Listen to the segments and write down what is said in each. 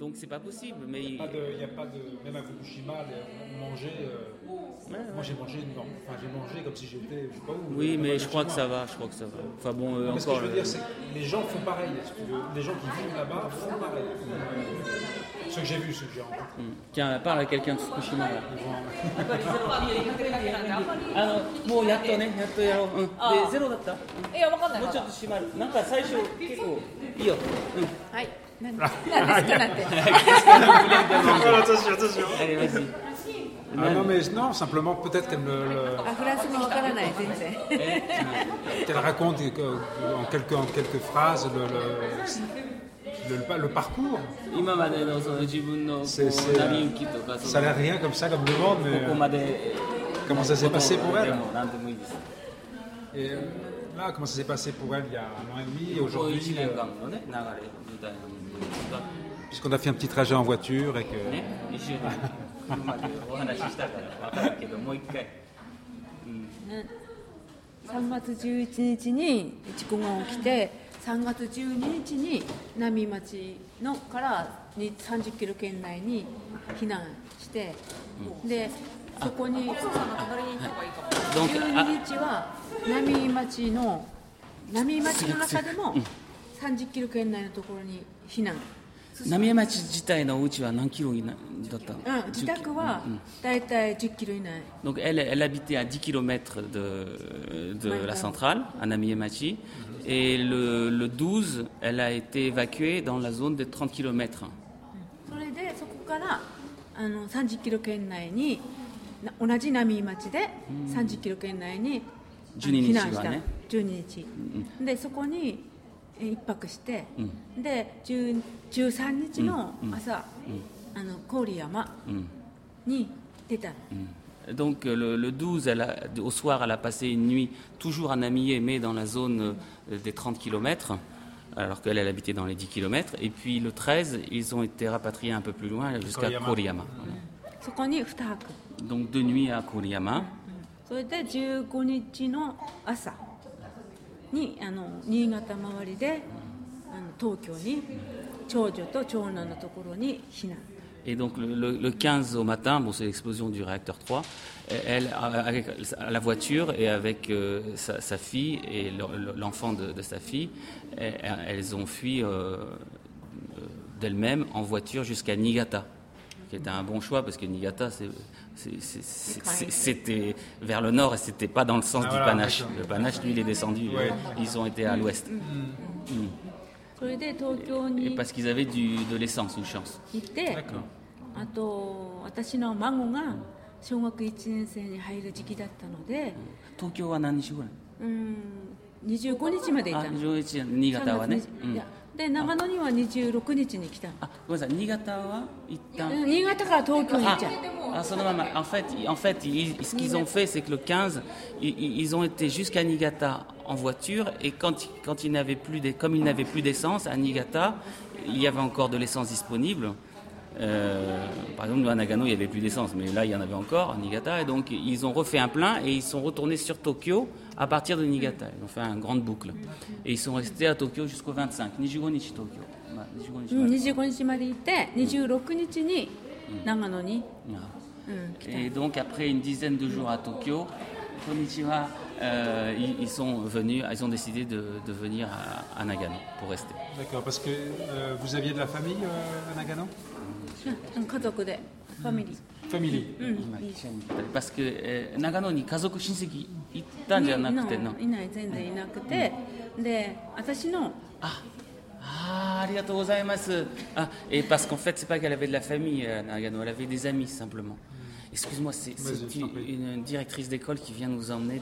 Donc c'est pas possible. Mais Il n'y a, pas de- il y a pas de. Même à Fukushima, les- on mangeait. euh, Moi j'ai mangé, non, enfin, j'ai mangé comme si j'étais, je sais pas où. oui, euh, mais à je crois que ça Fukushima. va. Je crois que ça va. Enfin bon, euh, Mais ce que encore. je veux euh, dire, c'est que les gens font pareil. si tu veux. Les gens qui vivent là-bas font pareil. Euh, Ceux que j'ai vus, ceux que j'ai rencontrés. hmm. Tiens, parle à quelqu'un de Fukushima là. あのもうやっとね、やっとやろう。うん、でゼロだった。いやわかんないもうちょっと閉まる。なんか最初結構いいよ。うん。はい non, attention, attention. Allez, ah, non, mais non, simplement peut-être qu'elle le. le... Eh, qu'elle raconte en quelques, en quelques phrases le, le, parcours. Euh, ça n'a rien comme ça comme demande, mais euh, comment ça s'est passé pour elle? euh, là, comment ça s'est passé pour elle il y a un an et demi, et こうaujourd'hui, 1年 euh, 間のね流れみたいなのが puisqu'on a fait un petit trajet en voiture et que ね一緒に車でお話ししたから分かるけどもう一回。 3月11日に事故が起きて3月12日に波町のから 30キロ圏内に避難して、でそこにお父さの隣に行いいか12日は浪井町の波町の中でも30キロ圏内のところに避難。浪江町自体のおちは何キロだったの、うん、自宅は大体10キロ以内。だから、elle, elle habitait à 10 km de, de la centrale, à 浪江町。Et le, le 12, elle a été évacuée dans la zone des 30 km. からあの30キロ圏内にな同じ波町で30キロ圏内にあの12日避難したはね12日、でそこにえ一泊して、で10 13日の朝、あの郡山に出たの、Donc le, le 12, elle a- au soir, elle a passé une nuit toujours à Namié, mais dans la zone euh, des 30 km, alors qu'elle, elle habitait dans les 10 km. Et puis le 13, ils ont été rapatriés un peu plus loin, jusqu'à Kuriyama. Donc deux nuits à Kuriyama. Mm. Et donc le, 15 au matin, bon, c'est l'explosion du réacteur 3, euh, elle, avec la voiture et avec euh, sa, fille et l'enfant de, sa fille, elles ont fui euh, d'elles-mêmes en voiture jusqu'à Niigata qui était un bon choix parce que Niigata, c'était vers le nord et c'était pas dans le sens ah, du panache. Le panache, lui, il est descendu. Ils ont été à l'ouest. Mm. Mm. それで東京に parce qu'ils avaient du, de l'essence, une chance. 行ってあと私の孫が小学1年生に入る時期だったので、Tokyo は何日ぐらいうん、25日までいたあの上越新潟はね3月20いや で長野には26日に来たのあごめんなさい新潟は一旦うん新潟から東京に行っ ah, ちゃう ah, ça, non, maman. En fait, en fait ils- ce qu'ils ont fait, c'est que le 15, ils, ils ont été jusqu'à Niigata en voiture et quand, quand ils n'avaient plus des, comme ils n'avaient plus d'essence à Niigata, il y avait encore de l'essence disponible. Euh, par exemple, à Nagano, il n'y avait plus d'essence, mais là, il y en avait encore, à Niigata. Et donc, ils ont refait un plein et ils sont retournés sur Tokyo à partir de Niigata. Ils ont fait une grande boucle. Et ils sont restés à Tokyo jusqu'au 25, Nijigonichi Tokyo. Bah, Nijigonichi mm, mm. Nagano ni. Ah. Mm, et donc, après une dizaine de jours à Tokyo, Konnichiwa, euh, ils, sont venus, ils ont décidé de, venir à, Nagano pour rester. D'accord, parce que euh, vous aviez de la famille à Nagano? 家族でファミリー、ファミリー、うん、今一緒に行ったりバスケ、えー、長野に家族親戚行ったんじゃなくてのいない全然いなくて、うん、で私のあありがとうございますあ et parce qu'en fait c'est pas qu'elle avait de la famille Nagano elle avait des amis simplement、うん Excuse-moi, c'est une, directrice d'école qui vient nous emmener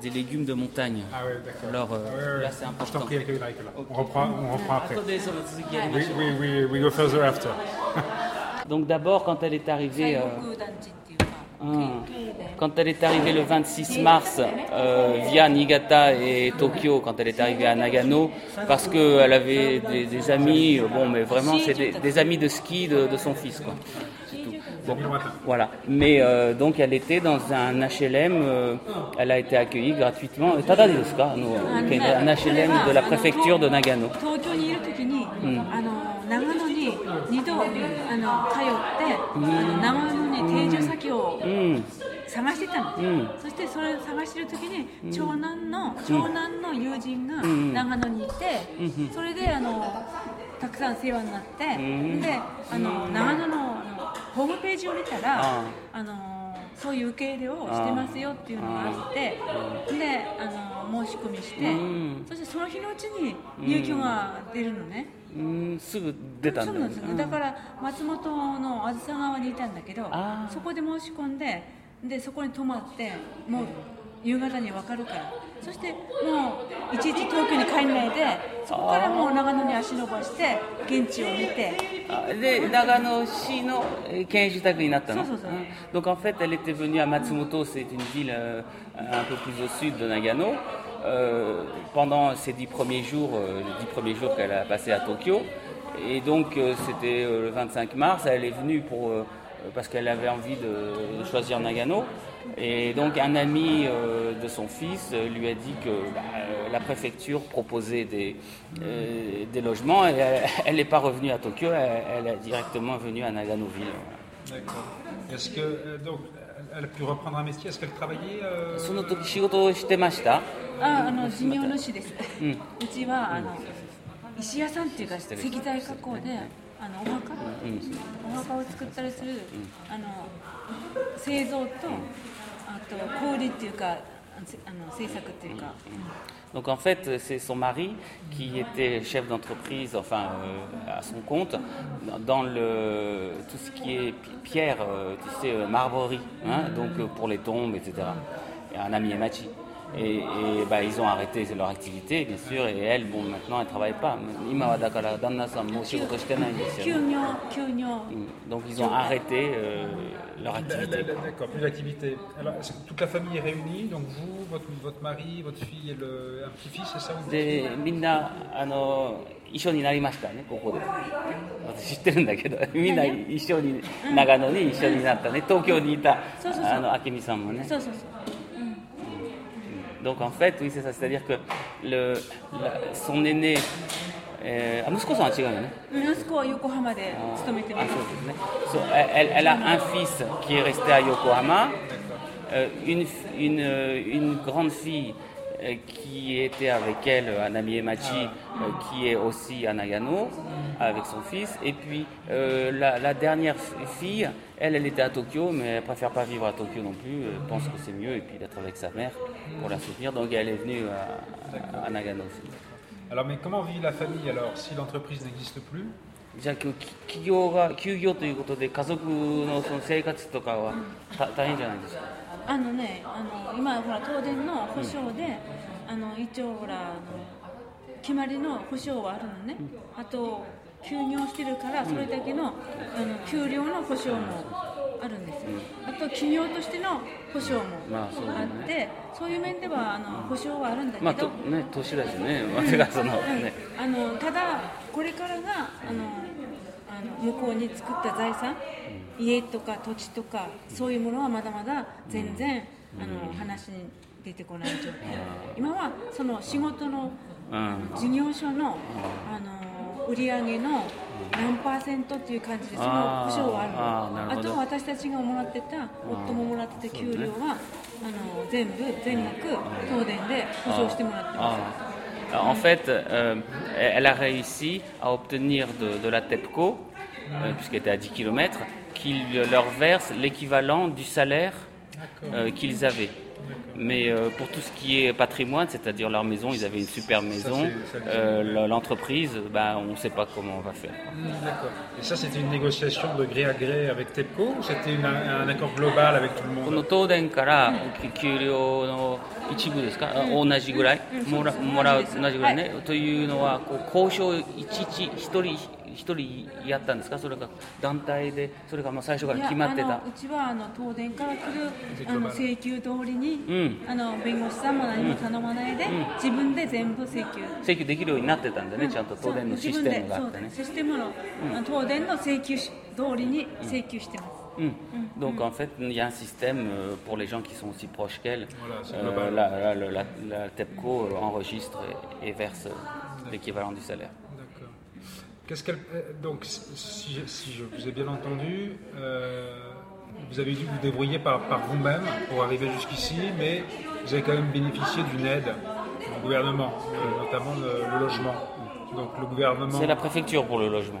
des, légumes de montagne. Ah oui, d'accord. Alors euh, là, c'est important. Je t'en prie, on reprend, on reprend après. Attendez, va we, we, we, we go further after. Donc d'abord, quand elle est arrivée... Euh, ah. Ah. Quand elle est arrivée le 26 mars euh, via Niigata et Tokyo, quand elle est arrivée à Nagano, parce qu'elle avait des, amis, bon, mais vraiment, c'est des, amis de ski de, de son fils. Quoi. Bon, voilà. Mais euh, donc, elle était dans un HLM, euh, elle a été accueillie gratuitement. Euh, Tada desu ka? No, un HLM de la préfecture de Nagano. 東京にいる時に、あの長野にに2度あの通って、あの長野に定住先をうん探してたの、うんそしてそれを探してる時に長男の、長男の友人がん長野にいて、それであのたくさん世話になって、んであの長野のホームページを見たらああ。のそういう受け入れをしてますよっていうのがあってであの申し込みして、うん。そしてその日のうちに入居が出るのね、うん。すぐ出たんだそうなんですよね、だから松本のあずさ川にいたんだけどそこで申し込んででそこに泊まってもう夕方に分かるからそしてもういちいち東京に帰んないでそこからもう長野に足伸ばして現地を見てあで長野市のえー県営住宅になったのそうそうそう. Donc en fait, elle était venue à Matsumoto, c'est une ville euh, un peu plus au sud de Nagano, euh, pendant ces dix premiers jours, euh, les dix premiers jours qu'elle a passé à Tokyo. Et donc euh, c'était euh, le 25 mars, elle est venue pour, euh, parce qu'elle avait envie de, de choisir Nagano. Et donc un ami euh, de son fils euh, lui a dit que bah, euh, la préfecture proposait des, euh, des logements et elle n'est pas revenue à Tokyo, elle, elle est directement venue à Nagano-ville. D'accord. Est-ce que euh, donc elle- elle a pu reprendre un métier Est-ce qu'elle travaillait euh, その時仕事をしてましたああの事業主です、うちはあの石屋さんっていうか石材加工で あのお墓、お墓を作ったりする、あの製造と、あと小売りっていうかあの制作っていうか、 Donc en fait, c'est son mari qui était chef d'entreprise, enfin euh, à son compte, dans le, tout ce qui est pi- pierre, euh, tu sais, euh, marbrerie, hein, donc euh, pour les tombes, etc. Et un ami Emachi. Et, et, bah, ils ont arrêté leur activité, bien sûr, et elle, bon, maintenant, elle ne travaille pas. 今はだから旦那さんも仕事してないんですよ休業休業 Mm. Donc ils ont arrêté euh, leur Elle- activité. elle- elle- D'accord, plus d'activité. Alors, est-ce que toute la famille est réunie Donc vous, votre, votre mari, votre fille et le, un petit-fils, c'est ça ou- でみんなあの一緒になりましたねここで私知ってるんだけどみんな一緒に長野に一緒になったね東京にいたそうそうそうあの明美さんもねそうそうそう donc en fait, oui, c'est ça. C'est-à-dire que le, la, son aîné. Euh, elle, elle, a un fils qui est resté à Yokohama, euh, une, une, euh, une grande fille qui était avec elle, un ami Emachi, euh, qui est aussi à Nagano, avec son fils. Et puis euh, la, la dernière f- fille, elle, elle était à Tokyo, mais elle préfère pas vivre à Tokyo non plus. Elle pense que c'est mieux et puis d'être avec sa mère pour la soutenir. Donc elle est venue à, à Nagano aussi. Alors, mais comment vit la famille alors si l'entreprise n'existe plus じゃあ今日き企業が休業ということで家族のその生活とかはた大変じゃないですか あのねあの今ほら東電の保証で、あの一応ほらあの決まりの保証はあるのね、あと休業してるからそれだけの,、あの給料の保証もあるんですよ、あと企業としての保証もまあって、そういう面ではあの保証はあるんだけど、まあとね年だしね。うん。ね。あのただこれからがあのあの向こうに作った財産、家とか土地とかそういうものはまだまだ全然、あの話に出てこない状態、今はその仕事のうん。事業所の,、あの売り上げの何パーセントっていう感じでその保証はあるの。あと私たちがもらってた夫ももらってた給料は、あの全部全額東電で保証してもらってます。Ah. En fait, euh, elle a réussi à obtenir de, de la TEPCO, euh, puisqu'elle était à 10 km, qu'ils leur versent l'équivalent du salaire euh, qu'ils avaient. Mais euh, pour tout ce qui est patrimoine, c'est-à-dire leur maison, ils avaient une super maison, c'est- ça, euh, l'entreprise, ben, on ne sait pas comment on va faire. Hmm, D'accord. Et ça, c'était une négociation de gré à gré avec TEPCO ou c'était une- un, un accord global avec tout le この monde 東電からき給料の一部ですか、あ同じぐらい、もらもらう同じです同じぐらいね、というのはこう交渉いちいち一人 人やったんですか、それが団体で、それがまあ最初から決まってた。うちはあの東電から来るあの請求通りに、あの弁護士さんも何も頼まないで、自分で全部請求。請求できるようになってたんだね、ちゃんと東電のシステムがあってね、システムの、うん、東電の請求し通りに請求してます。うん。うん、donc en fait il y a un système pour les gens qui sont aussi proches qu'elle voilà, euh, la, la, la, la TEPCO enregistre et, et verse l'équivalent du salaire. Qu'est-ce qu'elle, euh, donc, si, je- vous ai bien entendu, euh, vous avez dû vous débrouiller par, par vous-même pour arriver jusqu'ici, mais vous avez quand même bénéficié d'une aide du gouvernement, notamment le, le logement. Donc le gouvernement. C'est la préfecture pour le logement.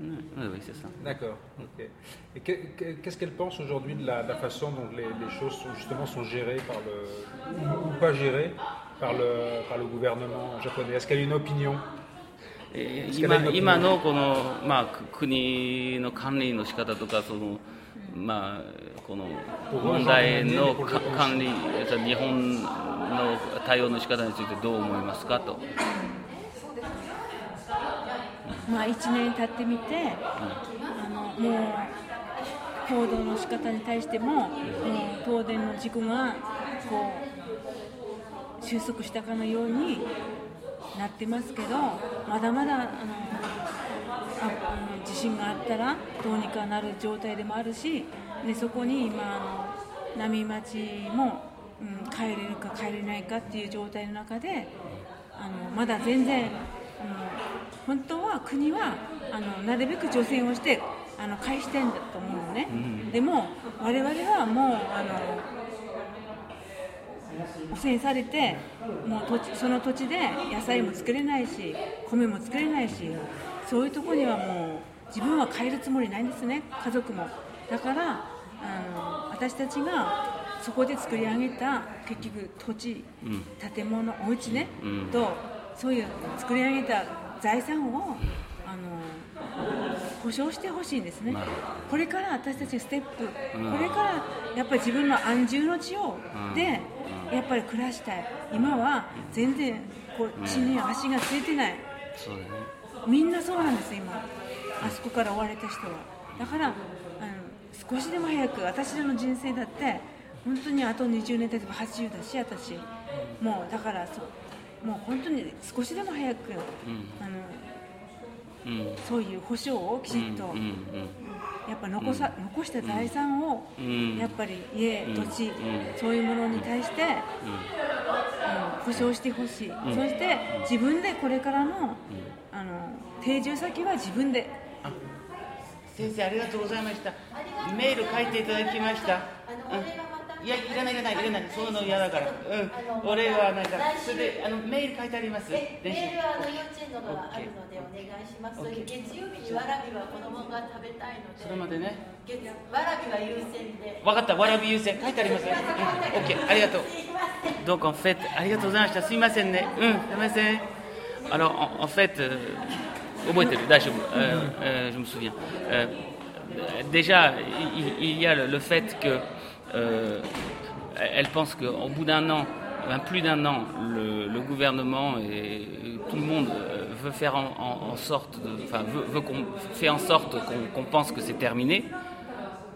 うんoui, oui, c'est ça. D'accord. ok. Et que- que- qu'est-ce qu'elle pense aujourd'hui de la, de la façon dont les, les choses sont, justement sont gérées par le ou, ou pas gérées par le par le gouvernement japonais Est-ce qu'elle a une opinion えーしかない今の今のこの、まあ、く国の管理の仕方とかその、まあ、この問題のか管理日本の対応の仕方についてどう思いますかと。 まあ、1年経ってみて、あのもう報道の仕方に対しても、もう東電の事故がこう収束したかのようになってますけど、まだまだあのあ地震があったらどうにかなる状態でもあるし、でそこに今あの波町も、うん、帰れるか帰れないかっていう状態の中であのまだ全然あの本当は国はあのなるべく除染をしてあの返してんだと思うのね、でも我々はもうあの汚染されてもう土地その土地で野菜も作れないし米も作れないしそういうところにはもう自分は帰るつもりないんですね。家族も。だからあの私たちがそこで作り上げた結局土地、建物お家ね、うん。とそういう作り上げた財産をあの保証してほしいんですね。これから私たちステップ、うん。これからやっぱり自分の安住の地を、うん。でやっぱり暮らしたい。今は全然こう地に足がついてない、みんなそうなんです今。あそこから追われた人は。だからあの少しでも早く私らの人生だって本当にあと20年経てば80だし私。もうだからそうもう本当に少しでも早く、うん。あのうん。そういう保証をきちっと、うんうんやっぱ残さ、残した財産を、うん。やっぱり家、うん土地、うん。そういうものに対して、うん。保証してほしい、そして自分でこれからの,、あの定住先は自分で。先生ありがとうございました。メール書いていただきました、うん、いやいらないいらないい。らない。そういうの嫌だから。うん。俺はなんかそれであのメール書いてあります。えメールはあの幼稚園のがあるのでお願いします。月曜日にわらびは子供が食べたいので、それまでね。月わらびは優先で。分かった。わらび優先。書いてあります。うん。OK ありがとう。Donc en fait, ありがとうございました。すいませんね。うん、すいません。Alors en, en fait, euh, 覚えてる？大丈夫？Euh, euh, je me souviens. Euh, déjà, il, il y a le, le fait que euh, elle pense qu'au bout d'un an, plus d'un an, le, gouvernement et tout le monde euh, veut faire en, sorte, enfin qu'on en sorte qu'on pense que c'est terminé.